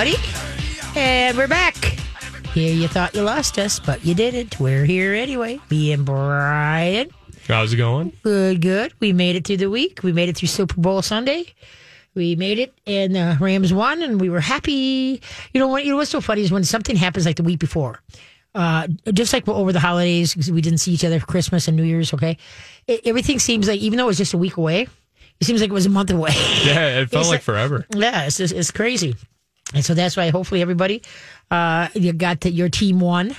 everybody. And we're back. Here you thought you lost us, but you didn't. We're here anyway. Me and Brian. How's it going? Good, good. We made it through the week. We made it through Super Bowl Sunday. We made it, and the Rams won, and we were happy. You know what? You know what's so funny is when something happens like the week before, uh, just like over the holidays, 'cause we didn't see each other for Christmas and New Year's. Okay, it, everything seems like even though it was just a week away, it seems like it was a month away. Yeah, it felt like like- forever. Yeah, it's just, it's crazy, and so that's why hopefully everybody, uh, you got that your team won,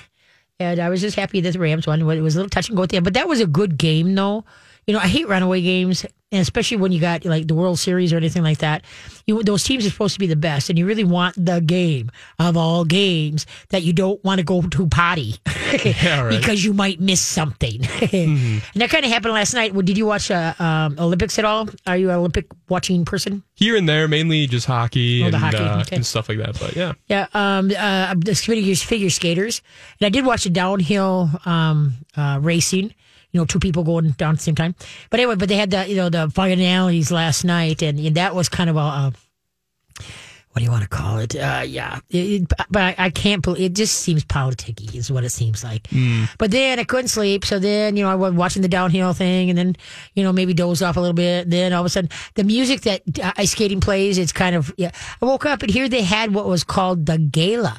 and I was just happy that the Rams won. It was a little touch and go at the end, but that was a good game, though. You know, I hate runaway games, and especially when you got like the World Series or anything like that. You those teams are supposed to be the best, and you really want the game of all games that you don't want to go to potty Yeah, right. because you might miss something. And that kind of happened last night. Well, did you watch uh, um, Olympics at all? Are you an Olympic watching person? Here and there, mainly just hockey, Oh, and, hockey, uh, okay. and stuff like that. But yeah, Yeah, um, uh, the figure, figure skaters, and I did watch the downhill um, uh, racing. You know, two people going down at the same time. But anyway, but they had the you know the finales last night, and, and that was kind of a. a what do you want to call it? Uh, yeah, It- it- but I, I can't believe it. Just seems politicky, is what it seems like. But then I couldn't sleep, so then you know I was watching the downhill thing, and then you know maybe dozed off a little bit. Then all of a sudden, the music that uh, ice skating plays, it's kind of yeah. I woke up and here they had what was called the gala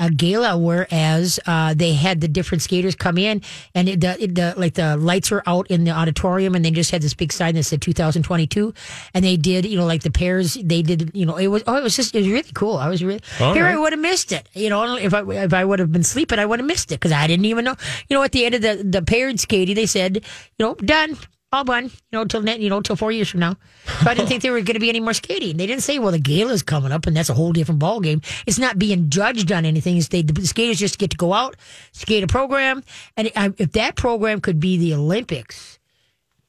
a gala, whereas uh, they had the different skaters come in, and it, the, it, the like the lights were out in the auditorium, and they just had this big sign that said 2022, and they did you know like the pairs they did you know it was oh it was just it was really cool. I was really All here I would have missed it. You know if I if I would have been sleeping, I would have missed it because I didn't even know. You know at the end of the the paired skating, they said you know done. All done, you know, till you know, till four years from now. So I didn't think there were going to be any more skating. They didn't say, "Well, the gala's coming up, and that's a whole different ball game." It's not being judged on anything. It's they the skaters just get to go out, skate a program, and I, if that program could be the Olympics,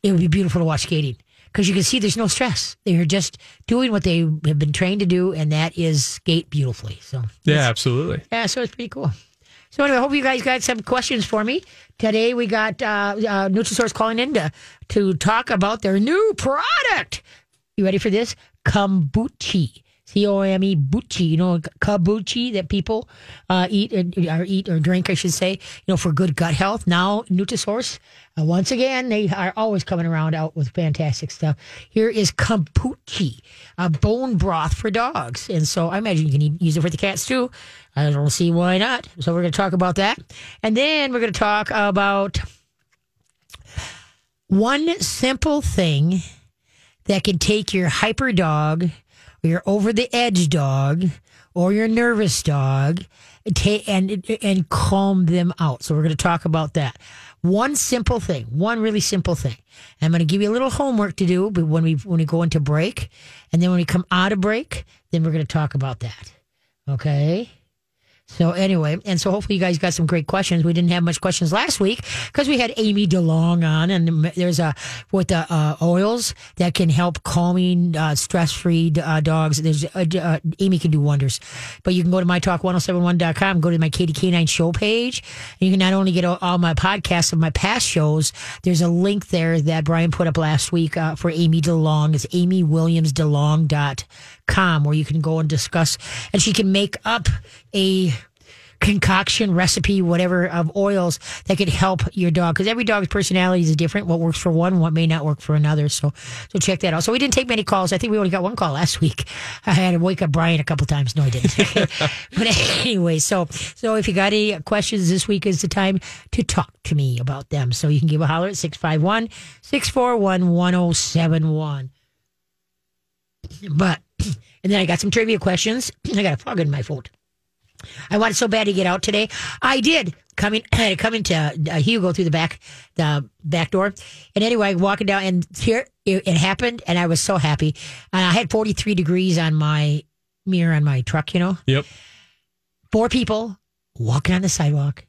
it would be beautiful to watch skating because you can see there's no stress. They're just doing what they have been trained to do, and that is skate beautifully. So yeah, absolutely. yeah, so it's pretty cool. So anyway, I hope you guys got some questions for me. Today we got uh, uh, Nutrisource calling in to, to talk about their new product. You ready for this? Kombuchi. C O M E buchi, you know, kabuchi that people uh, eat or eat or drink, I should say, you know, for good gut health. Now, Nutrisource, uh, once again, they are always coming around out with fantastic stuff. Here is kombuchi, a bone broth for dogs, and so I imagine you can use it for the cats too. I don't see why not. So we're going to talk about that, and then we're going to talk about one simple thing that can take your hyper dog or your over the edge dog or your nervous dog and and calm them out. So we're going to talk about that. One simple thing, one really simple thing. I'm going to give you a little homework to do, when we when we go into break, and then when we come out of break, then we're going to talk about that. Okay. So anyway, and so hopefully you guys got some great questions. We didn't have much questions last week because we had Amy DeLong on, and there's a with the uh, oils that can help calming, uh, stress-free uh, dogs. There's uh, uh, Amy can do wonders. But you can go to mytalk1071.com, go to my Katie K9 show page, and you can not only get all, all my podcasts of my past shows. There's a link there that Brian put up last week uh, for Amy DeLong. It's amywilliamsdelong.com where you can go and discuss, and she can make up a concoction recipe, whatever of oils that could help your dog. Because every dog's personality is different. What works for one, what may not work for another. So, so check that out. So we didn't take many calls. I think we only got one call last week. I had to wake up Brian a couple times. No, I didn't. but anyway, so so if you got any questions this week is the time to talk to me about them. So you can give a holler at 651 641 1071. But, and then I got some trivia questions. I got a fog in my throat. I wanted so bad to get out today. I did coming coming to uh, Hugo through the back the back door, and anyway, walking down and here it, it happened, and I was so happy. And I had forty three degrees on my mirror on my truck. You know, Yep. four people walking on the sidewalk,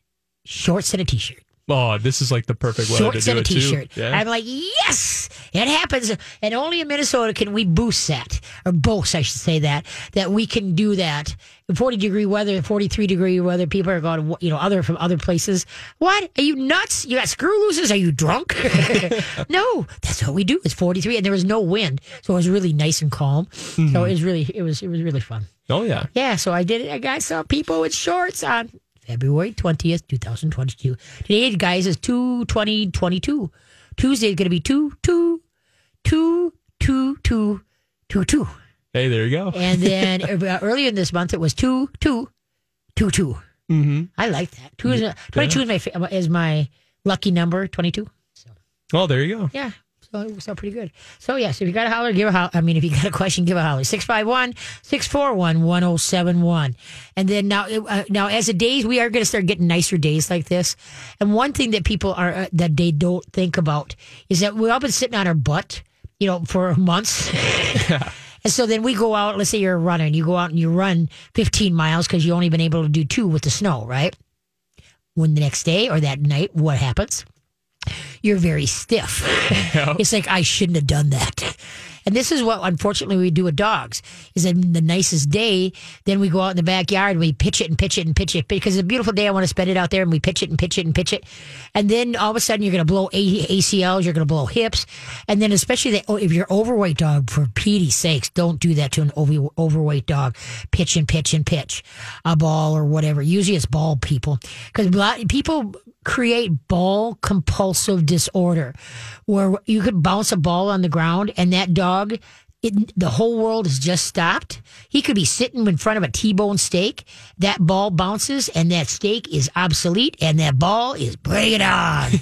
shorts and a t shirt. Oh, this is like the perfect weather shorts to and do a it too. t-shirt. Yeah. I'm like, yes, it happens, and only in Minnesota can we boost that or boast, I should say that that we can do that. 40 degree weather, 43 degree weather. People are going, you know, other from other places. What are you nuts? You got screw looses? Are you drunk? no, that's what we do. It's 43, and there was no wind, so it was really nice and calm. So hmm. it was really, it was, it was really fun. oh yeah. Yeah, so I did it. I got saw people with shorts on February 20th, 2022. Today, guys, is 2 20 22. Tuesday is going to be 2 2 2 2 2 2 2. Hey, there you go. And then uh, earlier in this month, it was 2 2 2 2. Mm-hmm. I like that. Two is, 22 is my, is my lucky number, 22. Oh, there you go. Yeah. So it works out pretty good. So, yes, if you got a holler, give a holler. I mean, if you got a question, give a holler. 651 641 1071. And then now, uh, now as the days, we are going to start getting nicer days like this. And one thing that people are, uh, that they don't think about is that we've all been sitting on our butt, you know, for months. And so then we go out, let's say you're a runner and you go out and you run 15 miles because you only been able to do two with the snow, right? When the next day or that night, what happens? You're very stiff. It's like, I shouldn't have done that. And this is what, unfortunately, we do with dogs. Is in the nicest day, then we go out in the backyard and we pitch it and pitch it and pitch it because it's a beautiful day. I want to spend it out there, and we pitch it and pitch it and pitch it, and then all of a sudden you're going to blow ACLs, you're going to blow hips, and then especially oh, if you're overweight dog, for Petey's sakes, don't do that to an over, overweight dog. Pitch and pitch and pitch a ball or whatever. Usually it's ball people because people create ball compulsive disorder where you could bounce a ball on the ground and that dog it, the whole world has just stopped. He could be sitting in front of a T-bone steak. That ball bounces and that steak is obsolete and that ball is bring it on.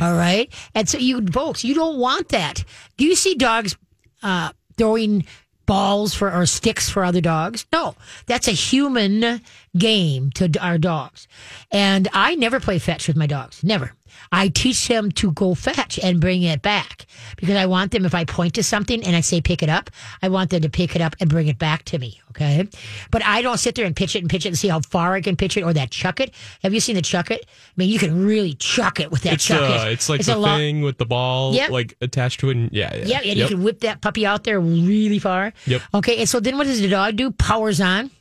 All right. And so you folks, you don't want that. Do you see dogs, uh, throwing balls for or sticks for other dogs. No, that's a human game to our dogs. And I never play fetch with my dogs. Never. I teach them to go fetch and bring it back because I want them, if I point to something and I say pick it up, I want them to pick it up and bring it back to me. Okay. But I don't sit there and pitch it and pitch it and see how far I can pitch it or that chuck it. Have you seen the chuck it? I mean, you can really chuck it with that It's chuck uh, it. it's like a the thing with the ball Yep. like attached to it. And, yeah, yeah. yeah, and you can whip that puppy out there really far. Yep. Okay, and so then what does the dog do? Powers on.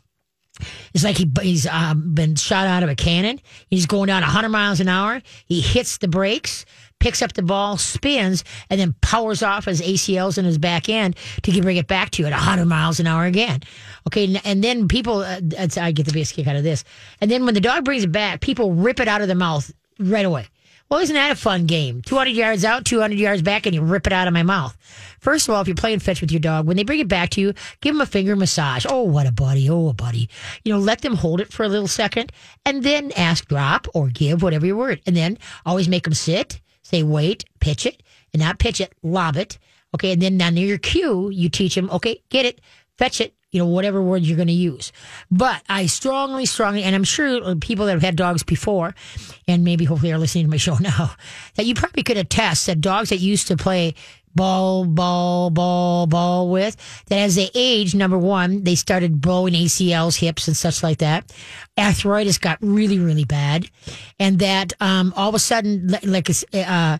It's like he, he's um, been shot out of a cannon. He's going down 100 miles an hour. He hits the brakes, picks up the ball, spins, and then powers off his ACLs in his back end to bring it back to you at 100 miles an hour again. Okay, and, and then people, uh, I get the biggest kick out of this. And then when the dog brings it back, people rip it out of their mouth right away. Well, isn't that a fun game? 200 yards out, 200 yards back, and you rip it out of my mouth. First of all, if you're playing fetch with your dog, when they bring it back to you, give them a finger massage. Oh, what a buddy. Oh, a buddy. You know, let them hold it for a little second and then ask drop or give, whatever your word. And then always make them sit, say wait, pitch it, and not pitch it, lob it. Okay. And then down near your cue, you teach them, okay, get it, fetch it, you know, whatever word you're going to use. But I strongly, strongly, and I'm sure people that have had dogs before, and maybe hopefully are listening to my show now, that you probably could attest that dogs that used to play ball, ball, ball, ball with, that as they age, number one, they started blowing ACLs, hips, and such like that. Arthritis got really, really bad. And that um, all of a sudden, like, uh,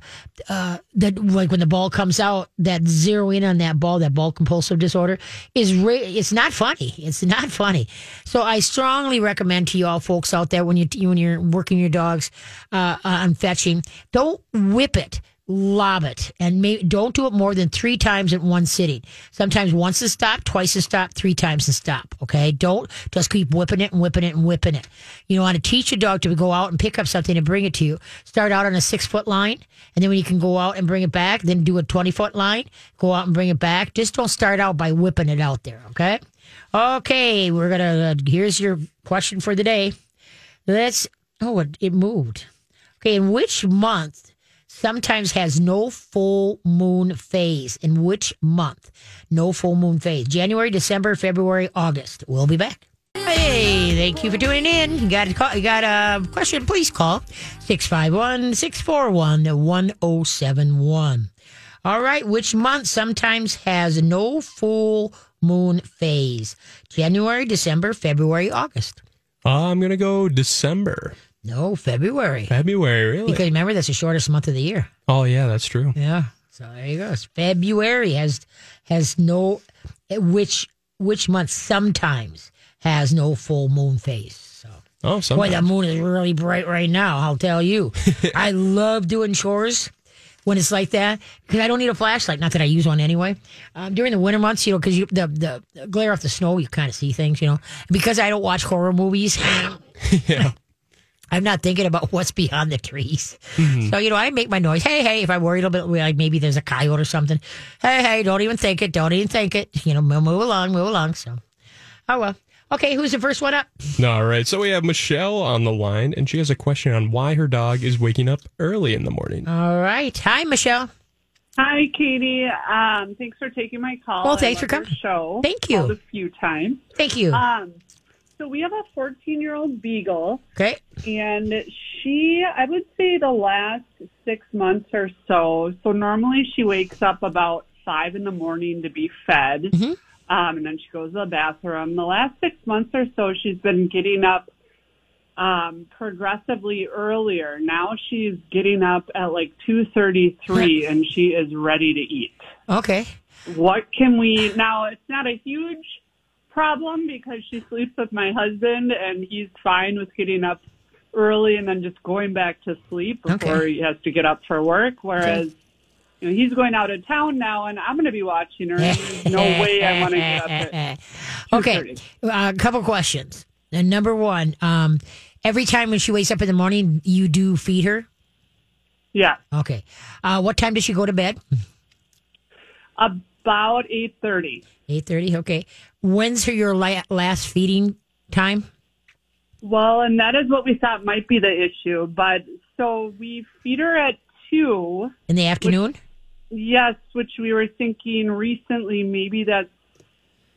uh, that like when the ball comes out, that zero in on that ball, that ball compulsive disorder is re- it's not funny. It's not funny. So I strongly recommend to you all folks out there when you when you're working your dogs uh, on fetching, don't whip it. Lob it and may, don't do it more than three times in one sitting. Sometimes once and stop, twice and stop, three times and stop. Okay. Don't just keep whipping it and whipping it and whipping it. You want to teach a dog to go out and pick up something and bring it to you. Start out on a six foot line. And then when you can go out and bring it back, then do a 20 foot line, go out and bring it back. Just don't start out by whipping it out there. Okay. Okay. We're going to, uh, here's your question for the day. Let's, oh, it, it moved. Okay. In which month sometimes has no full moon phase? In which month? No full moon phase. January, December, February, August. We'll be back. Hey, thank you for tuning in. You got a call, you got a question? Please call 651 641 1071. All right, which month sometimes has no full moon phase? January, December, February, August. I'm gonna go December. No, February. February, really? Because remember, that's the shortest month of the year. oh, yeah, that's true. Yeah. So there you go. It's February has has no which which month sometimes has no full moon phase. So Oh, boy, the moon is really bright right now. I'll tell you. I love doing chores when it's like that because I don't need a flashlight. Not that I use one anyway. Um, during the winter months, you know, because the, the the glare off the snow, you kind of see things. You know, because I don't watch horror movies. yeah. I'm not thinking about what's beyond the trees. So, you know, I make my noise. Hey, hey, if I worry a little bit, like maybe there's a coyote or something. Hey, hey, don't even think it. Don't even think it. You know, move move along, move along. So, oh well. Okay, who's the first one up? All right. So we have Michelle on the line, and she has a question on why her dog is waking up early in the morning. All right. Hi, Michelle. Hi, Katie. Um, thanks for taking my call. Well, thanks for coming. Show. Thank you. Called a few times. Thank you. Um, so we have a 14 year old beagle, Okay. and she, I would say, the last six months or so. So normally she wakes up about five in the morning to be fed, Mhm. um, and then she goes to the bathroom. The last six months or so, she's been getting up um, progressively earlier. Now she's getting up at like 2:33, and she is ready to eat Okay. what can we now it's not a huge problem because she sleeps with my husband and he's fine with getting up early and then just going back to sleep before Okay. he has to get up for work whereas you know, he's going out of town now and I'm going to be watching her there's no way I want to get up at okay. 2:30. A couple questions. And number one, um, every time when she wakes up in the morning, you do feed her. yeah Okay. Uh, what time does she go to bed? About 8:30 Eight thirty. Okay. When's her your la- last feeding time? well and that is what we thought might be the issue but so we feed her at 2 In the afternoon. Yes, which we were thinking recently, maybe that's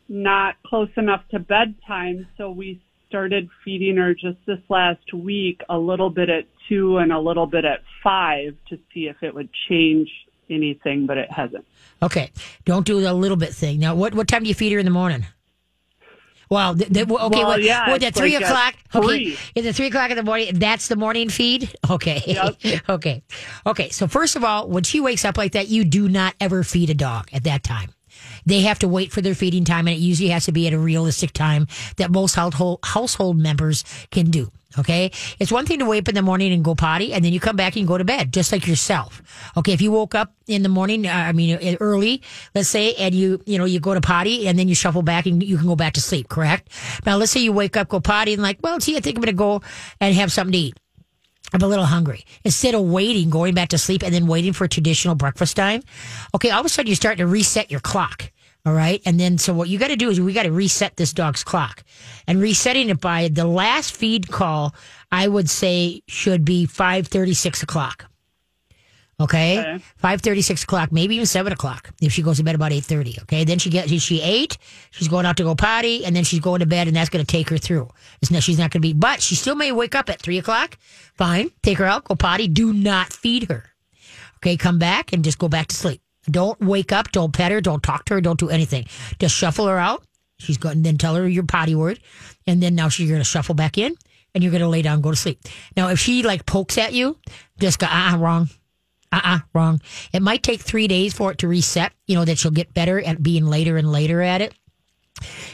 not close enough to bedtime. So we started feeding her just this last week a little bit at two and a little bit at five to see if it would change anything, but it hasn't. Okay. Don't do the little bit thing. Now, what what time do you feed her in the morning? Well, the, the, okay. Well, what, yeah, what, at three like o'clock. Okay, three. is it three o'clock in the morning? That's the morning feed. Okay, Yep. okay, okay. So first of all, when she wakes up like that, you do not ever feed a dog at that time. They have to wait for their feeding time, and it usually has to be at a realistic time that most household household members can do. Okay, it's one thing to wake up in the morning and go potty, and then you come back and go to bed, just like yourself. Okay, if you woke up in the morning, uh, I mean uh, early, let's say, and you you know you go to potty, and then you shuffle back and you can go back to sleep. Correct? Now, let's say you wake up, go potty, and like, well, gee, I think I'm gonna go and have something to eat. I'm a little hungry. Instead of waiting, going back to sleep, and then waiting for traditional breakfast time, okay, all of a sudden you start to reset your clock. All right. And then, so what you got to do is we got to reset this dog's clock. And resetting it by the last feed call, I would say should be 5.30, 6 o'clock. Okay. Okay. Five thirty, six o'clock, maybe even 7 o'clock if she goes to bed about 8.30. Okay. Then she gets, she ate, she's going out to go potty, and then she's going to bed, and that's going to take her through. It's not, she's not going to be, but she still may wake up at 3 o'clock. Fine. Take her out, go potty. Do not feed her. Okay, come back and just go back to sleep. Don't wake up. Don't pet her. Don't talk to her. Don't do anything. Just shuffle her out. She's going. Then tell her your potty word, and then now she's going to shuffle back in, and you're going to lay down, go to sleep. Now, if she like pokes at you, just go ah wrong, uh uh wrong. It might take three days for it to reset. You know that she'll get better at being later and later at it.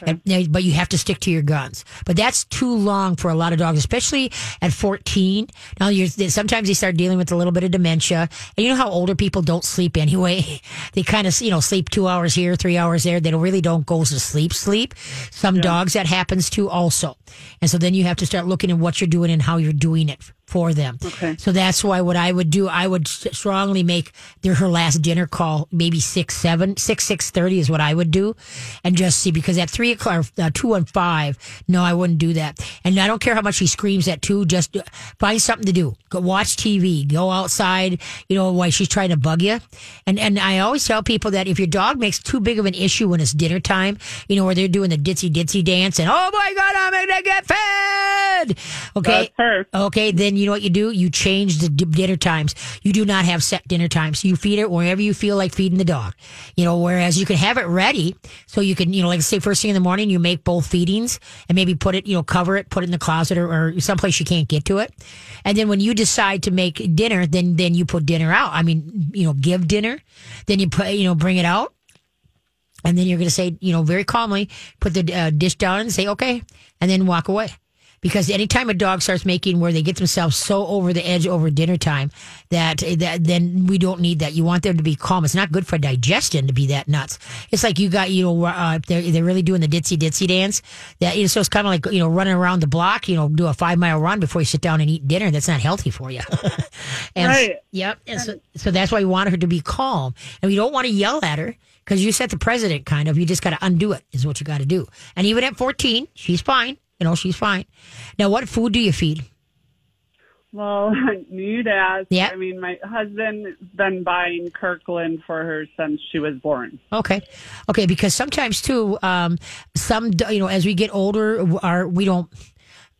And- and- but you have to stick to your guns. But that's too long for a lot of dogs, especially at 14. Now, you're, sometimes they start dealing with a little bit of dementia. And you know how older people don't sleep anyway? They kind of, you know, sleep two hours here, three hours there. They don't really don't go to sleep, sleep. Some dogs that happens to also. And so then you have to start looking at what you're doing and how you're doing it for them. Okay. So that's why what I would do, I would strongly make their her last dinner call maybe six, seven, six, six thirty is what I would do, and just see because at three o'clock, uh, two and five, no, I wouldn't do that. And I don't care how much she screams at two, just do- find something to do. Go watch TV, go outside. You know while she's trying to bug you, and and I always tell people that if your dog makes too big of an issue when it's dinner time, you know where they're doing the ditzy ditzy dance and oh my god, I'm gonna get fed. Okay, That's her. Okay, then you know what you do? You change the dinner times. You do not have set dinner times. You feed it whenever you feel like feeding the dog. You know, whereas you can have it ready so you can, you know, like say first thing in the morning, you make both feedings and maybe put it, you know, cover it, put it in the closet or, or someplace you can't get to it. And then when you decide to make dinner, then then you put dinner out. I mean, you know, give dinner, then you put, you know, bring it out. And then you're going to say, you know, very calmly, put the uh, dish down and say, okay, and then walk away. Because anytime a dog starts making where they get themselves so over the edge over dinner time that, that then we don't need that. You want them to be calm. It's not good for digestion to be that nuts. It's like you got, you know, uh, they're, they're really doing the ditzy ditzy dance. That, you know, so it's kind of like, you know, running around the block, you know, do a five mile run before you sit down and eat dinner. That's not healthy for you. and, Right. Yep. And so, so that's why we want her to be calm. And we don't want to yell at her because you set the president kind of. You just got to undo it, is what you got to do. And even at 14, she's fine. You know, she's fine. Now, what food do you feed? Well, you'd ask. Yeah. I mean, my husband's been buying Kirkland for her since she was born. Okay. Okay. Because sometimes, too, um, some, you know, as we get older, our, we don't,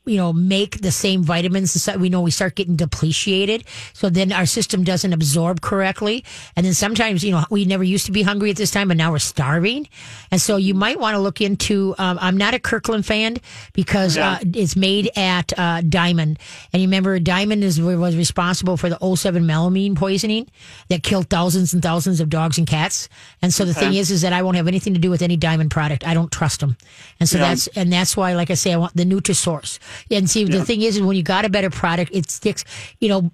you know, make the same vitamins. We know we start getting depleted. So then our system doesn't absorb correctly. And then sometimes, you know, we never used to be hungry at this time, but now we're starving. And so you might want to look into, um, I'm not a Kirkland fan because uh, it's made at uh, Diamond. And you remember Diamond is was responsible for the 07 melamine poisoning that killed thousands and thousands of dogs and cats. And so the thing is, is that I won't have anything to do with any Diamond product. I don't trust them. And so Yeah. that's, and that's why, like I say, I want the Nutrisource. And see, the thing is, is when you got a better product, it sticks, you know,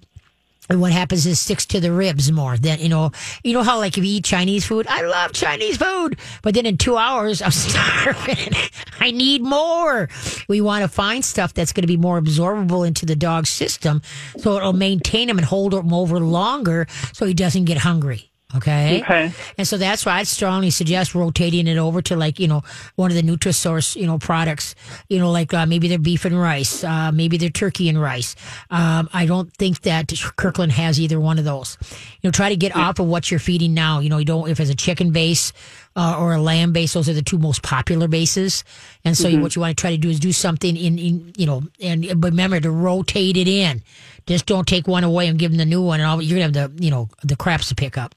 and what happens is it sticks to the ribs more than you know you know how like if you eat chinese food i love chinese food. But then in two hours i'm starving. I need more. We want to find stuff that's going to be more absorbable into the dog's system so it'll maintain him and hold him over longer so he doesn't get hungry okay Okay. and so that's why I'd strongly suggest rotating it over to like, you know, one of the Nutrisource, you know, products, you know, like uh, maybe their beef and rice, uh, maybe their turkey and rice. Um, I don't think that Kirkland has either one of those. You know, try to get off of what you're feeding now. You know, you don't, if it's a chicken base, uh, or a lamb base, those are the two most popular bases. And so you, what you want to try to do is do something in, in, you know, and but remember to rotate it in. Just don't take one away and give them the new one and all, you're going to have the, you know, the craps to pick up.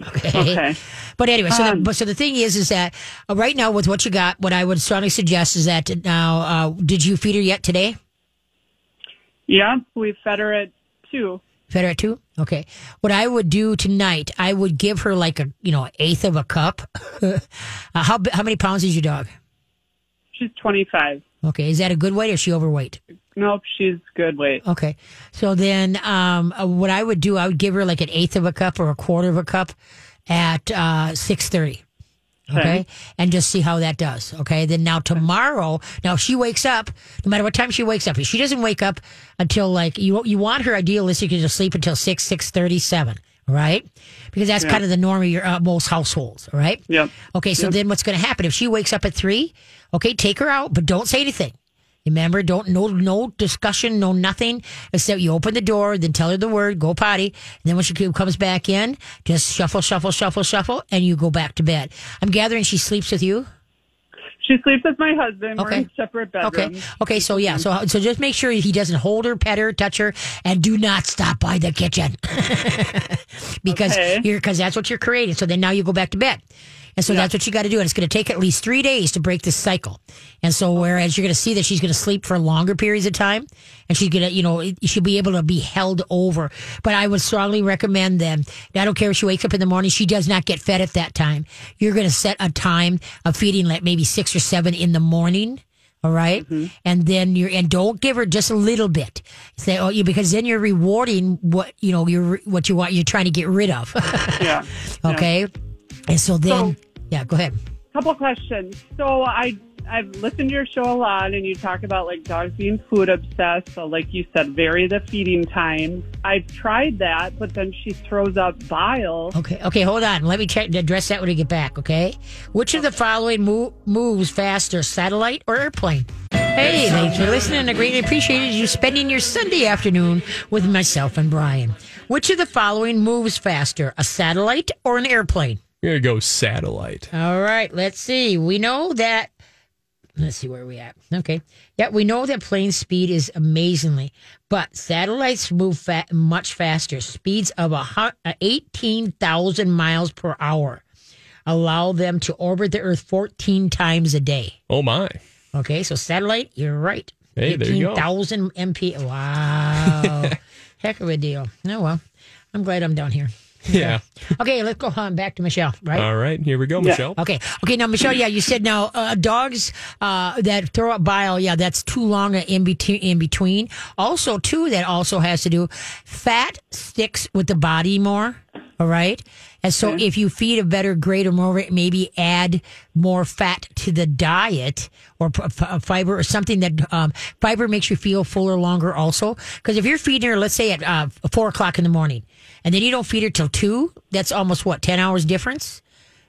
Okay. Okay. But anyway, so Um, the, so the thing is, is that uh, right now with what you got, what I would strongly suggest is that now, uh, did you feed her yet today? Yeah, we fed her at two. Fed her at two. Okay. What I would do tonight, I would give her like a you know eighth of a cup. uh, how how many pounds is your dog? She's 25. Okay, is that a good weight or is she overweight? Nope, she's good weight. Okay. So then, um, uh, what I would do, I would give her like an eighth of a cup or a quarter of a cup at uh, six thirty. Okay. Okay. And just see how that does. Okay. Then now tomorrow, now if she wakes up, no matter what time she wakes up, if she doesn't wake up until like you, you want her idealistically to sleep until six, six thirty, seven. Right. Because that's kind of the norm of your uh, most households. right? Yep. Okay. So then what's going to happen if she wakes up at three? Okay. Take her out, but don't say anything. Remember, don't no no discussion, no nothing except you open the door, then tell her the word, go potty, and then when she comes back in, just shuffle, shuffle, shuffle, shuffle, and you go back to bed. I'm gathering she sleeps with you. She sleeps with my husband. We're Okay. in separate Okay, bedrooms. okay, so yeah, so so just make sure he doesn't hold her, pet her, touch her, and do not stop by the kitchen because Okay. you're because that's what you're creating. So then now you go back to bed. And so that's what you got to do. And it's going to take at least three days to break this cycle. And so, whereas you're going to see that she's going to sleep for longer periods of time and she's going to, you know, she'll be able to be held over. But I would strongly recommend them. I don't care if she wakes up in the morning, she does not get fed at that time. You're going to set a time of feeding like maybe six or seven in the morning. All right? Mm-hmm. And then you're, and don't give her just a little bit. Say, oh, you, because then you're rewarding what, you know, you're, what you want, you're trying to get rid of. Yeah. okay? And so then, yeah, go ahead. couple questions. So I I've listened to your show a lot, and you talk about like dogs being food obsessed. So like you said, vary the feeding times. I've tried that, but then she throws up bile. Okay, okay, hold on. Let me check address that when we get back. Okay, which of the following mo- moves faster, satellite or airplane? Hey, thanks for listening. I greatly appreciated you spending your Sunday afternoon with myself and Brian. Which of the following moves faster, a satellite or an airplane? You're gonna go satellite. All right, let's see. We know that let's see where we at. Okay. Yeah, we know that plane speed is amazingly, but satellites move fa- much faster. Speeds of a hu- uh, 18,000 miles per hour allow them to orbit the Earth 14 times a day. Oh my. Okay, so satellite, you're right. Hey, there you go. 18,000 MP. Wow. Heck of a deal. Oh, well. I'm glad I'm down here. Yeah. Okay, let's go on back to Michelle, right? All right. Here we go, Michelle. Okay. Okay. Now, Michelle, yeah, you said now uh, dogs uh, that throw up bile. Yeah, that's too long in between. In between. Also, too, that also has to do. Fat sticks with the body more. All right. And so, if you feed a better grade or more, maybe add more fat to the diet or p- f- fiber or something that um, fiber makes you feel fuller longer. Also, because if you're feeding her, let's say at uh, four o'clock in the morning, and then you don't feed her till two, that's almost what ten hours difference.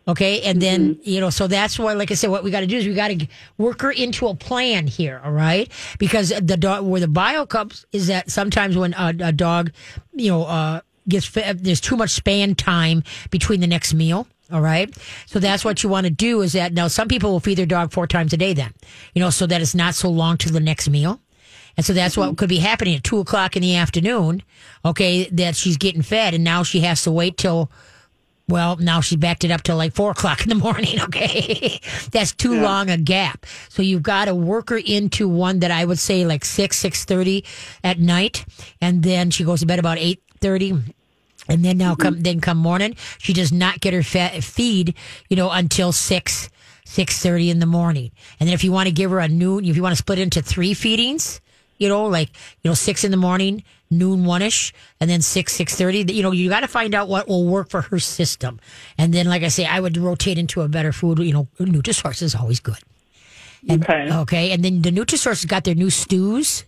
Okay. And then, you know, so that's why, like I said, what we got to do is we got to work her into a plan here. All right. Because the dog, where the bio comes is that sometimes when a, a dog, you know, uh, gets, fed, there's too much span time between the next meal. All right. So that's what you want to do is that now some people will feed their dog four times a day then, you know, so that it's not so long to the next meal. And so that's what mm-hmm. could be happening at two o'clock in the afternoon. Okay. That she's getting fed and now she has to wait till, well, now she backed it up till like four o'clock in the morning. Okay. That's too long a gap. So you've got to work her into one that I would say like six, six thirty at night. And then she goes to bed about eight thirty. And then now come, mm-hmm. then come morning, she does not get her fe- feed, you know, until six, six thirty in the morning. And then if you want to give her a noon, if you want to split it into three feedings, you know, like you know, six in the morning, noon one ish, and then six six thirty. You know, you got to find out what will work for her system, and then, like I say, I would rotate into a better food. You know, Nutrisource is always good. And, Okay. Okay, and then the Nutrisource has got their new stews.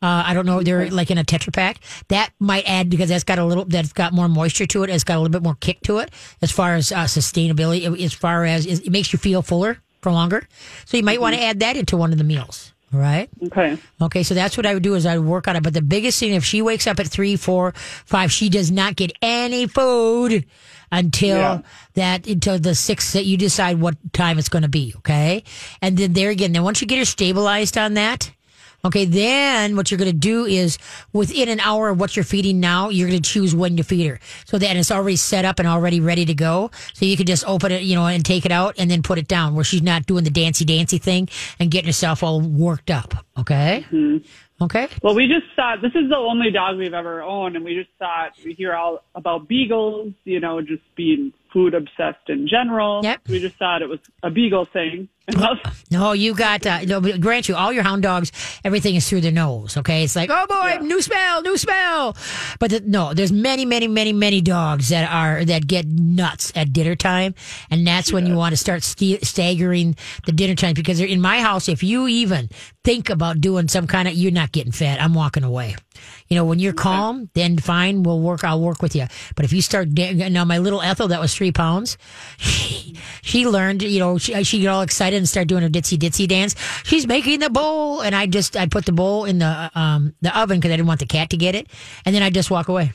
Uh, I don't know. They're like in a Tetra Pak. That might add because that's got a little. That's got more moisture to it. It's got a little bit more kick to it as far as uh, sustainability. As far as it makes you feel fuller for longer. So you might want to add that into one of the meals. Right. Okay. Okay, so that's what I would do is I would work on it. But the biggest thing, if she wakes up at three, four, five, she does not get any food until Yeah. that until the six that you decide what time it's going to be. Okay, and then there again, then once you get her stabilized on that. Okay, then what you're going to do is within an hour of what you're feeding now, you're going to choose when to feed her. So that it's already set up and already ready to go. So you can just open it, you know, and take it out and then put it down where she's not doing the dancy dancy thing and getting herself all worked up. Okay. Mm-hmm. Okay. Well, we just thought this is the only dog we've ever owned, and we just thought we hear all about beagles, you know, just being food obsessed in general. Yep. We just thought it was a beagle thing. No, you got uh, no. Grant you, all your hound dogs, everything is through their nose. Okay, it's like, oh boy, Yeah. new smell, new smell. But the, no, there's many, many, many, many dogs that are that get nuts at dinner time, and that's when you want to start st- staggering the dinner time because they're in my house. If you even think about doing some kind of, you're not getting fed. I'm walking away. You know, when you're calm, then fine, we'll work. I'll work with you. But if you start now, my little Ethel that was three pounds, she, she learned. You know, she she got all excited and start doing her ditzy ditzy dance. She's making the bowl, and I just I put the bowl in the um the oven because I didn't want the cat to get it, and then I just walk away.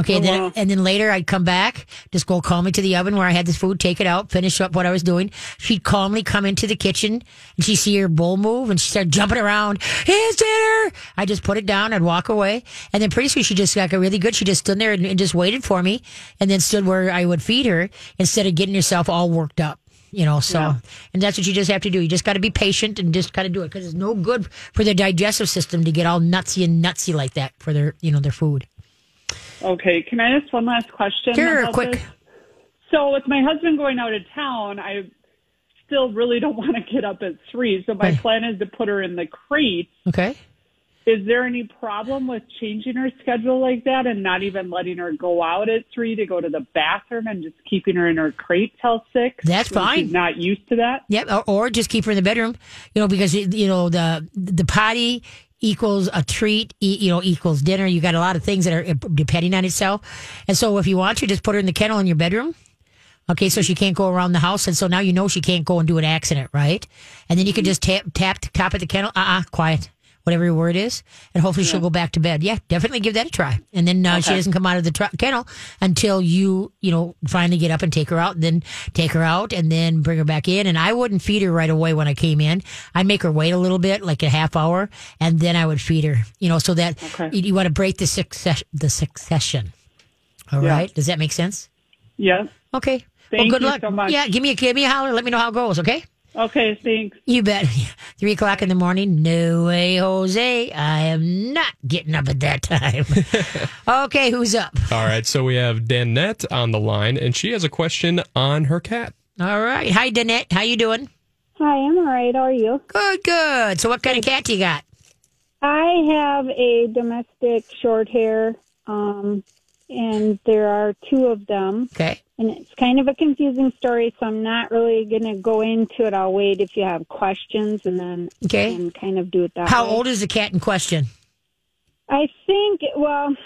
Okay, and then and then later I'd come back, just go calmly to the oven where I had this food, take it out, finish up what I was doing. She'd calmly come into the kitchen and she'd see her bowl move and she started jumping around. Here's dinner. I just put it down and walk away. And then pretty soon she just got really good. She just stood there and, and just waited for me and then stood where I would feed her instead of getting herself all worked up. You know, so, Yeah. and that's what you just have to do. You just got to be patient and just got to do it because it's no good for their digestive system to get all nutsy and nutsy like that for their, you know, their food. Okay. Can I ask one last question? Sure, quick. this? So with my husband going out of town, I still really don't want to get up at three. So my Right. plan is to put her in the crate. Okay. Is there any problem with changing her schedule like that and not even letting her go out at three to go to the bathroom and just keeping her in her crate till six? That's fine. She's not used to that. Yep, or, or just keep her in the bedroom, you know, because you know the the potty equals a treat, e- you know, equals dinner. You got a lot of things that are depending on itself, and so if you want to, just put her in the kennel in your bedroom. Okay, so she can't go around the house, and so now you know she can't go and do an accident, right? And then you can just tap tap the top of the kennel. Uh uh quiet. What whatever your word is, and hopefully she'll go back to bed. Yeah, definitely give that a try. And then uh, she doesn't come out of the tr- kennel until you, you know, finally get up and take her out, and then take her out, and then bring her back in. And I wouldn't feed her right away when I came in. I'd make her wait a little bit, like a half hour, and then I would feed her. You know, so that Okay. you, you want to break the success the succession. All right, Yeah. does that make sense? Yeah. Okay. Thank well, good you luck. so much. Yeah, give me a give me a holler. Let me know how it goes. Okay. Okay, thanks. You bet. Three o'clock in the morning. No way, Jose. I am not getting up at that time. okay, who's up? All right, so we have Danette on the line, and she has a question on her cat. All right. Hi, Danette. How you doing? Hi, I'm all right. How are you? Good, good. So, what kind of cat do you got? I have a domestic short hair, um, and there are two of them. Okay. And it's kind of a confusing story, so I'm not really going to go into it. I'll wait if you have questions and then Okay. and kind of do it that way. How way. old is the cat in question? I think, well,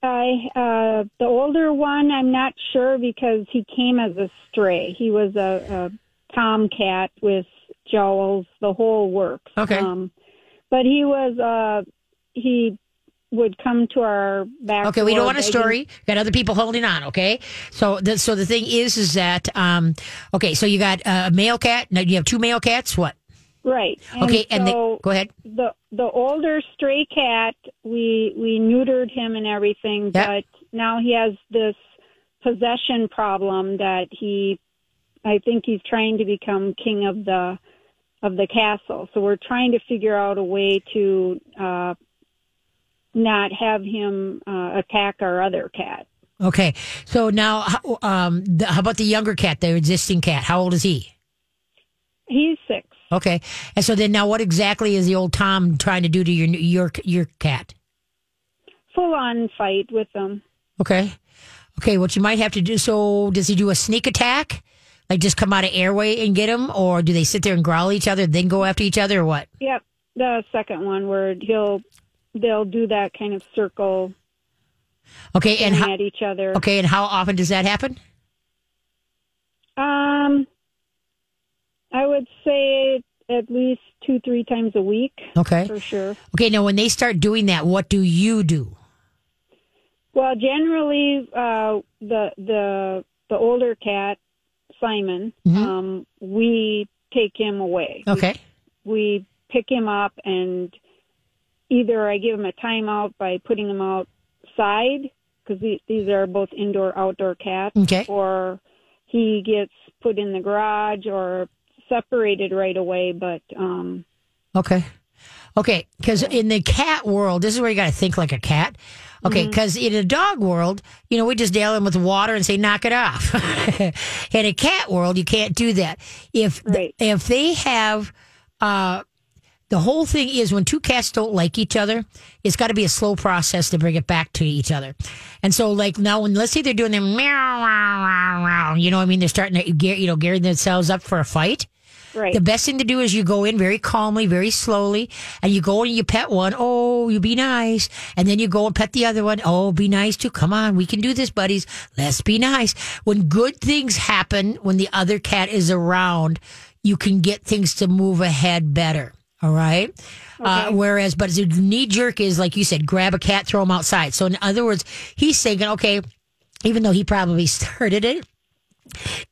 I uh, the older one, I'm not sure because he came as a stray. He was a, a tomcat with jowls, the whole works. Okay. Um, but he was uh, he would come to our back. Okay, we don't want a story. Got other people holding on. Okay, so the so the thing is, is that um, okay? So you got a male cat. Now you have two male cats. What? Right. And Okay, and they, go ahead. the the older stray cat we we neutered him and everything Yeah. but now he has this possession problem that he i think he's trying to become king of the of the castle so we're trying to figure out a way to uh not have him uh, attack our other cat Okay, so now how- um, the, how about the younger cat, the existing cat? How old is he? he's six Okay, and so then now, what exactly is the old Tom trying to do to your your your cat? full on fight with them Okay, okay. What you might have to do. So, does he do a sneak attack, like just come out of airway and get him, or do they sit there and growl at each other, then go after each other, or what? yep the second one where he'll they'll do that kind of circle Okay, and how, at each other okay, and how often does that happen? Um, I would say at least two, three times a week Okay, for sure. okay. Now, when they start doing that, what do you do? Well, generally, uh, the the the older cat, Simon, Mhm. um, we take him away. Okay, We pick him up and either I give him a timeout by putting him outside because these are both indoor outdoor cats, okay, or he gets put in the garage or separated right away. But um, okay, okay. Because in the cat world, this is where you got to think like a cat. Okay, because in a dog world, you know, we just nail them with water and say, knock it off. in a cat world, you can't do that. If Right. if they have, uh, the whole thing is when two cats don't like each other, it's got to be a slow process to bring it back to each other. And so, like now, when let's say they're doing their meow, wow, wow, you know, what I mean, they're starting to, get you know, gearing themselves up for a fight. right. The best thing to do is you go in very calmly, very slowly, and you go and you pet one. Oh, you be nice. And then you go and pet the other one. Oh, be nice too. Come on, we can do this, buddies. Let's be nice. When good things happen, when the other cat is around, you can get things to move ahead better. All right. Uh, whereas, but the knee jerk is like you said, grab a cat, throw him outside. So in other words, he's thinking, okay, even though he probably started it,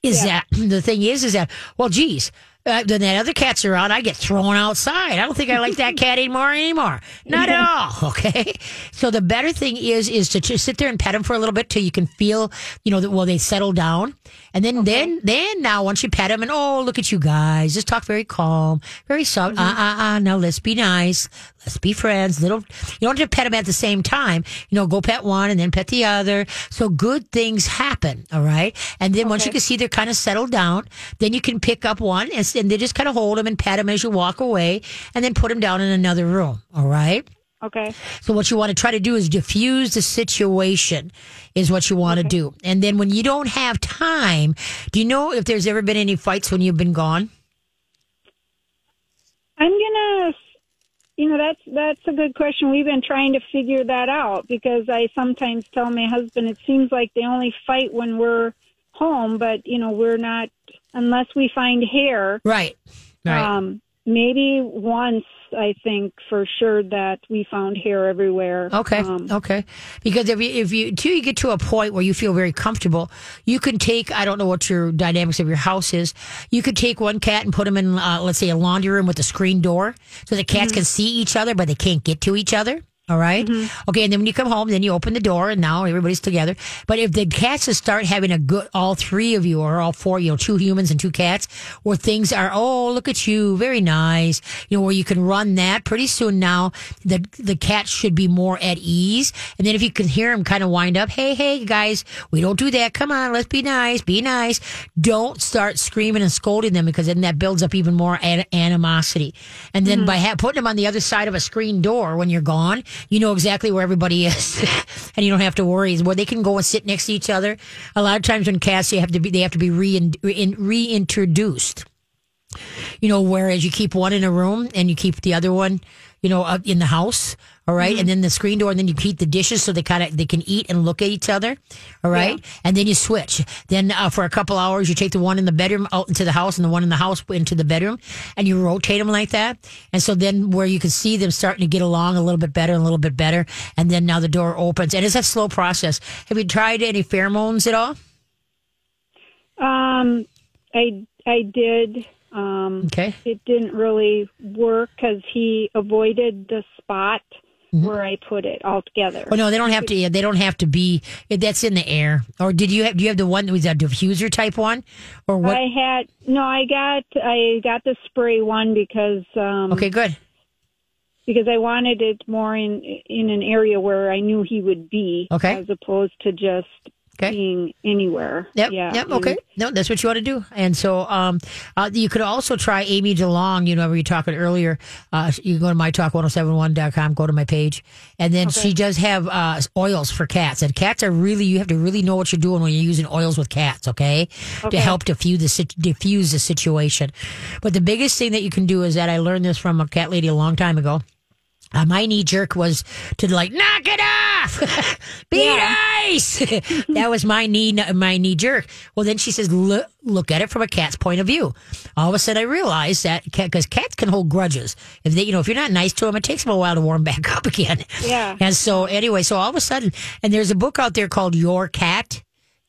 is that the thing is is that well geez uh, then that other cat's around i get thrown outside. I don't think i like that cat anymore anymore. Not at all okay. so the better thing is is to just sit there and pet them for a little bit till you can feel you know that well they settle down. And then then then now once you pet them and oh look at you guys just talk very calm very soft. Uh uh uh now let's be nice. Let's be friends. Little you don't have to pet them at the same time. You know go pet one and then pet the other. So good things happen all right? And then once you can see they're kind of settled down then you can pick up one and, and they just kind of hold them and pet them as you walk away and then put them down in another room all right Okay. so what you want to try to do is diffuse the situation is what you want to do. And then when you don't have time, do you know if there's ever been any fights when you've been gone? I'm gonna, you know, that's that's a good question. We've been trying to figure that out because I sometimes tell my husband it seems like they only fight when we're home, but you know, we're not unless we find hair. Right. Right. Um, maybe once I think for sure that we found hair everywhere. Okay. Um, okay. Because if you, if you, till you get to a point where you feel very comfortable, you can take, I don't know what your dynamics of your house is. You could take one cat and put them in, uh, let's say a laundry room with a screen door so the cats can see each other, but they can't get to each other. All right? Mm-hmm. Okay. And then when you come home, then you open the door and now everybody's together. But if the cats just start having a good, all three of you or all four, you know, two humans and two cats where things are, oh, look at you. Very nice. You know, where you can run that pretty soon now, the, the cats should be more at ease. And then if you can hear them kind of wind up, Hey, hey, guys, we don't do that. Come on. Let's be nice. Be nice. Don't start screaming and scolding them because then that builds up even more an- animosity. And then mm-hmm. by ha- putting them on the other side of a screen door when you're gone, you know exactly where everybody is, and you don't have to worry. Where they can go and sit next to each other. A lot of times when cats, they have to be they have to be rein, reintroduced. You know, whereas you keep one in a room and you keep the other one, you know, in the house. All right? and then the screen door, and then you keep the dishes so they kind of they can eat and look at each other. All right, and then you switch. Then uh, for a couple hours, you take the one in the bedroom out into the house, and the one in the house into the bedroom, and you rotate them like that. And so then where you can see them starting to get along a little bit better, and a little bit better, and then now the door opens, and it's a slow process. Have you tried any pheromones at all? Um, I I did. Um, Okay. it didn't really work because he avoided the spot where I put it all together. Oh no, they don't have to. yeah, They don't have to be. That's in the air. Or did you have? Do you have the one that was a diffuser type one, or what? I had no. I got I got the spray one because um, okay, good. because I wanted it more in in an area where I knew he would be, Okay. as opposed to just Okay. being anywhere. Yep. Yeah. Yep. Okay. No, that's what you want to do. And so, um, uh, you could also try Amy DeLong. You know, we were talking earlier. Uh, you can go to mytalk1071.com, go to my page. And then she does have, uh, oils for cats. And cats are really, you have to really know what you're doing when you're using oils with cats. Okay. okay. To help diffuse the, diffuse the situation. But the biggest thing that you can do is that I learned this from a cat lady a long time ago. Uh, my knee jerk was to like knock it off, be nice. that was my knee, my knee jerk. Well, then she says, look, look at it from a cat's point of view. All of a sudden, I realized that because cats can hold grudges. If they, you know, if you're not nice to them, it takes them a while to warm back up again. Yeah. And so, anyway, so all of a sudden, and there's a book out there called Your Cat,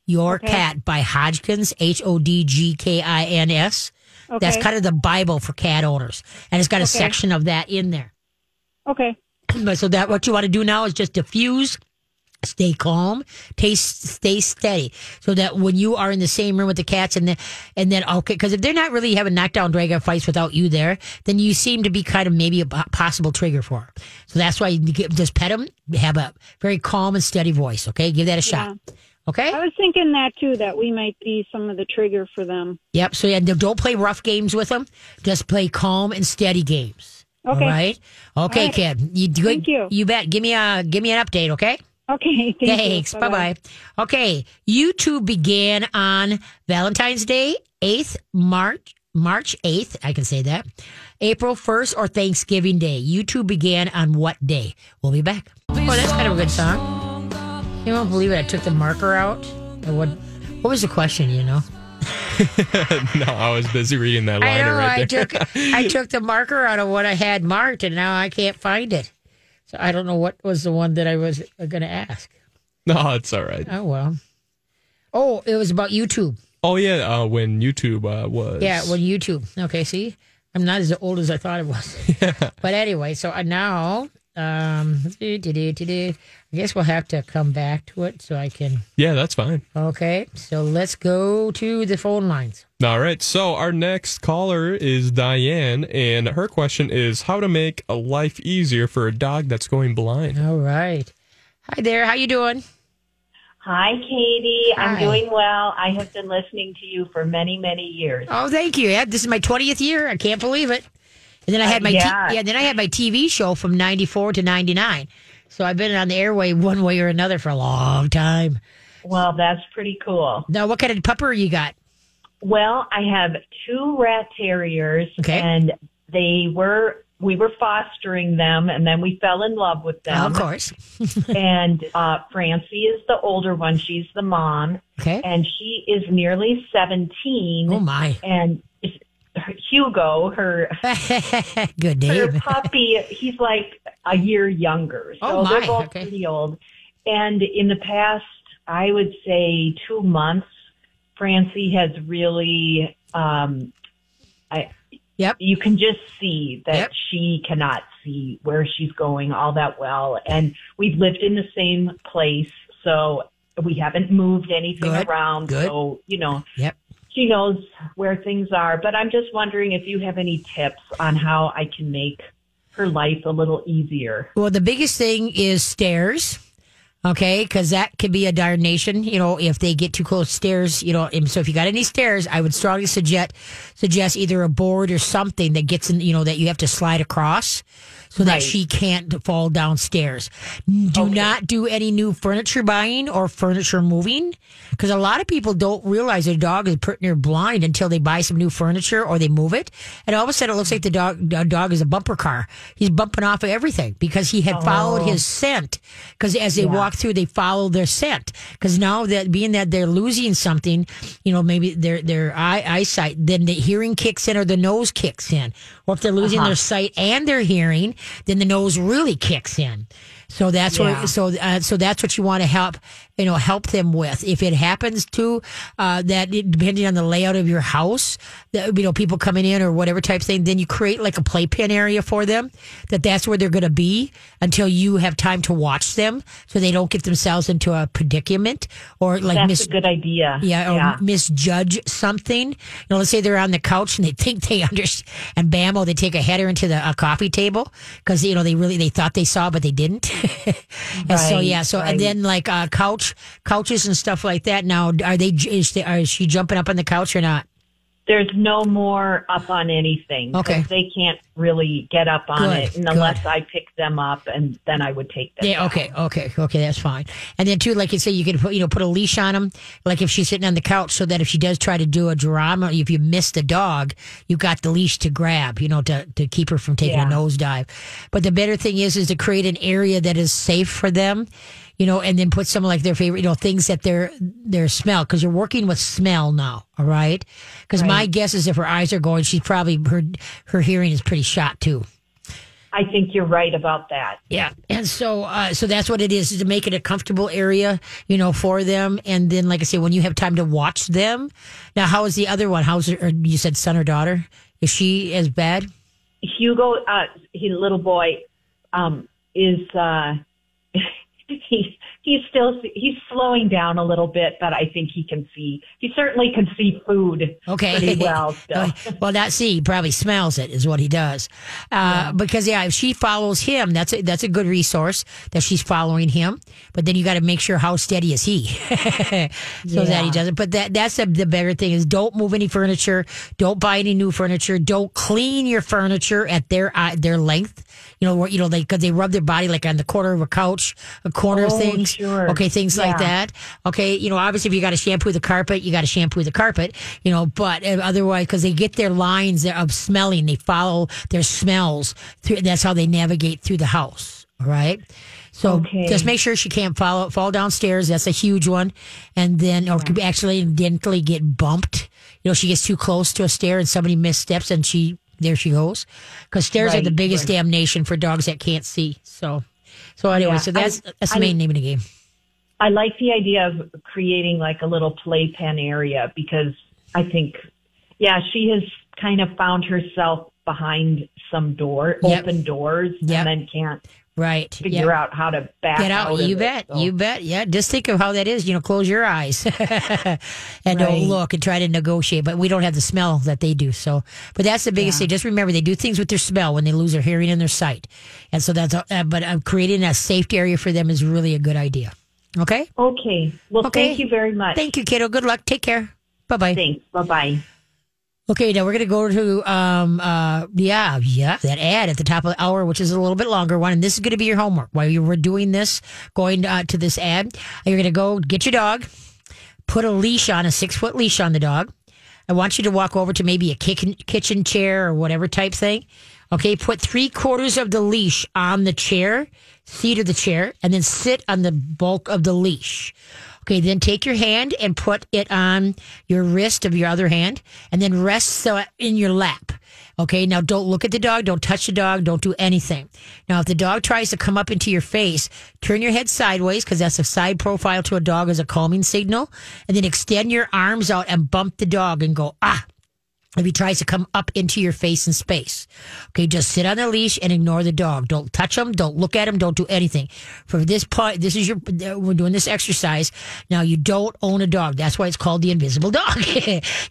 Your Cat by Hodgkins, H O D G K I N S. Okay. That's kind of the Bible for cat owners, and it's got a section of that in there. Okay. So that what you want to do now is just diffuse, stay calm, taste, stay steady, so that when you are in the same room with the cats and then and then okay, because if they're not really having knockdown drag out fights without you there, then you seem to be kind of maybe a possible trigger for. 'em. So that's why you get, just pet them, have a very calm and steady voice. Okay, give that a shot. Okay. I was thinking that too, that we might be some of the trigger for them. Yep. So yeah, don't play rough games with them. Just play calm and steady games. Okay. All right. Okay, All right. kid. You good? Thank you. You bet. Give me a give me an update. Okay. Okay. Thank Thanks. Bye bye. Okay. YouTube began on Valentine's Day, 8th March, March 8th. I can say that. April 1st or Thanksgiving Day. YouTube began on what day? We'll be back. Oh, that's kind of a good song. You won't believe it. I took the marker out. What? What was the question? You know. no, I was busy reading that I know. right I there. took I took the marker out of what I had marked, and now I can't find it. So I don't know what was the one that I was going to ask. no, it's all right. Oh well. Oh, it was about YouTube. Oh yeah, uh, when YouTube uh, was Yeah, when YouTube. Okay, see, I'm not as old as I thought it was. But anyway, so uh, now, um, I guess we'll have to come back to it so I can. yeah, that's fine. Okay, so let's go to the phone lines. All right, so our next caller is Diane, and her question is how to make a life easier for a dog that's going blind. All right. Hi there. How you doing? Hi, Katie. Hi. I'm doing well. I have been listening to you for many, many years. Oh, thank you. Yeah, this is my 20th year. I can't believe it. And then I had my yeah. t- yeah. Then I had my TV show from '94 to '99. So I've been on the airway one way or another for a long time. Well, that's pretty cool. Now, what kind of pupper you got? Well, I have two rat terriers, Okay. and they were we were fostering them, and then we fell in love with Oh, them. of course. and uh, Francie is the older one; she's the mom, Okay. and she is nearly seventeen. Oh my. and Hugo, her Good name. her puppy, he's like a year younger. So Oh, my, they're both okay. pretty old. And in the past, I would say two months, Francie has really, um, I, Yep. you can just see that Yep. she cannot see where she's going all that well. And we've lived in the same place, so we haven't moved anything Good, around. good. So, you know, Yep. She knows where things are. But I'm just wondering if you have any tips on how I can make her life a little easier. Well, the biggest thing is stairs. Okay, because that could be a darnation. You know, if they get too close stairs, you know. So, if you got any stairs, I would strongly suggest suggest either a board or something that gets in. You know, that you have to slide across, so that she can't fall downstairs. Do not do any new furniture buying or furniture moving, because a lot of people don't realize their dog is pretty near blind until they buy some new furniture or they move it, and all of a sudden it looks like the dog the dog is a bumper car. He's bumping off of everything because he had followed his oh. scent. Because as they walk through, they follow their scent. Because now that being that they're losing something, you know, maybe their their eye eyesight, then the hearing kicks in or the nose kicks in. Or if they're losing uh-huh. their sight and their hearing, then the nose really kicks in. So that's Yeah. what. So uh, so that's what you want to help. You know, help them with. If it happens to uh, that, it- depending on the layout of your house, that you know people coming in or whatever type thing, then you create like a playpen area for them. That that's where they're going to be until you have time to watch them, so they don't get themselves into a predicament or like That's miss a good idea. yeah, or misjudge something. You know, let's say they're on the couch and they think they understand, and bammo, they take a header into the a coffee table because you know they really they thought they saw but they didn't. and so yeah, so right. and then like a couch couches and stuff like that. Now, are they is, they, is she jumping up on the couch or not? There's no more up on anything. Okay. They can't really get up on Good, it unless good. I pick them up and then I would take them. Yeah. down. Okay. Okay. Okay. That's fine. And then too, like you say, you could put you know put a leash on them, like if she's sitting on the couch, so that if she does try to do a drama, if you miss the dog, you got the leash to grab, you know, to to keep her from taking a nosedive. But the better thing is, is to create an area that is safe for them. You know, and then put some like their favorite, you know, things that their their smell because you're working with smell now. All right, because my guess is if her eyes are going, she's probably her her hearing is pretty shot too. I think you're right about that. Yeah, and so uh, so that's what it is, is to make it a comfortable area, you know, for them. And then, like I say, when you have time to watch them. Now, how is the other one? How's her, you said son or daughter? Is she as bad? Hugo, uh, he little boy, um, is uh, he he's still he's slowing down a little bit, but I think he can see. He certainly can see food Okay. pretty well still. well, not see, he probably smells it is what he does. Uh, Because yeah, if she follows him, that's a, that's a good resource that she's following him. But then you got to make sure how steady is he, so that he doesn't. But that that's the, the better thing is don't move any furniture, don't buy any new furniture, don't clean your furniture at their uh, their length. You know, where, you know, they because they rub their body like on the corner of a couch, a corner of Oh, things. Sure. Okay, things like that. Okay, you know, obviously if you got to shampoo the carpet, you got to shampoo the carpet. You know, but uh, otherwise, because they get their lines of smelling, they follow their smells. Through, that's how they navigate through the house. All right. So Okay. just make sure she can't fall fall downstairs. That's a huge one, and then or could accidentally get bumped. You know, she gets too close to a stair and somebody missteps and she there she goes. Because stairs are the biggest right. damnation for dogs that can't see. So, so anyway, Yeah, so that's I- that's the I- main name of the game. I like the idea of creating like a little playpen area because I think, yeah, she has kind of found herself behind some door, Yep. open doors, Yep. and then can't Right. figure Yep. out how to back Get out. of You it. bet. So- You bet. Yeah. Just think of how that is. You know, close your eyes and don't look and try to negotiate. But we don't have the smell that they do. So, but that's the biggest thing. Just remember, they do things with their smell when they lose their hearing and their sight. And so that's, uh, but uh, creating a safety area for them is really a good idea. Okay. Okay. Well, Okay. thank you very much. Thank you, kiddo. Good luck. Take care. Bye bye. Thanks. Bye bye. Okay, now we're going to go to, um, uh, yeah, yeah, that ad at the top of the hour, which is a little bit longer one. And this is going to be your homework while you were doing this, going uh, to this ad. You're going to go get your dog, put a leash on, a six foot leash on the dog. I want you to walk over to maybe a kitchen, kitchen chair or whatever type thing. Okay, put three quarters of the leash on the chair, seat of the chair, and then sit on the bulk of the leash. Okay, then take your hand and put it on your wrist of your other hand, and then rest so in your lap. Okay, now don't look at the dog, don't touch the dog, don't do anything. Now, if the dog tries to come up into your face, turn your head sideways because that's a side profile to a dog as a calming signal, and then extend your arms out and bump the dog and go, ah, if he tries to come up into your face and space. Okay, just sit on the leash and ignore the dog. Don't touch him. Don't look at him. Don't do anything. For this part, this is your, uh, we're doing this exercise. Now, you don't own a dog. That's why it's called the invisible dog.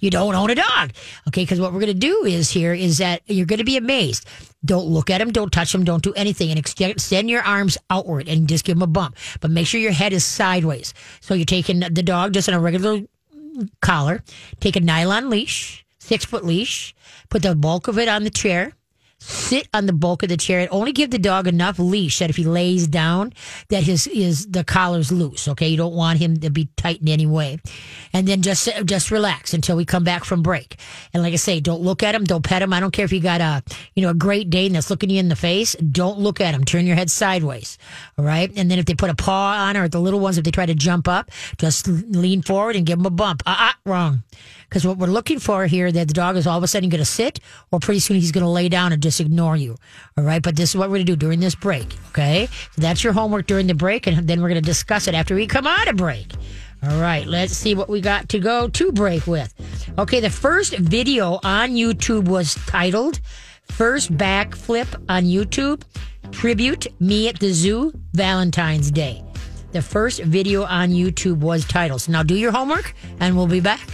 you don't own a dog. Okay, because what we're going to do is here is that you're going to be amazed. Don't look at him. Don't touch him. Don't do anything. And extend your arms outward and just give him a bump. But make sure your head is sideways. So you're taking the dog just in a regular collar. Take a nylon leash six foot leash, put the bulk of it on the chair, sit on the bulk of the chair, and only give the dog enough leash that if he lays down, that his is the collar's loose. Okay, you don't want him to be tight in any way, and then just just relax until we come back from break. And like I say, don't look at him, don't pet him. I don't care if you got a you know a Great Dane that's looking you in the face. Don't look at him. Turn your head sideways. All right, and then if they put a paw on, or the little ones if they try to jump up, just lean forward and give them a bump. Ah, uh-uh, wrong. Because what we're looking for here, that the dog is all of a sudden going to sit, or pretty soon he's going to lay down and just ignore you. All right. But this is what we're going to do during this break. Okay. So that's your homework during the break. And then we're going to discuss it after we come out of break. All right. Let's see what we got to go to break with. Okay. The first video on YouTube was titled First Backflip on YouTube Tribute Me at the Zoo Valentine's Day. The first video on YouTube was titled. So now do your homework and we'll be back.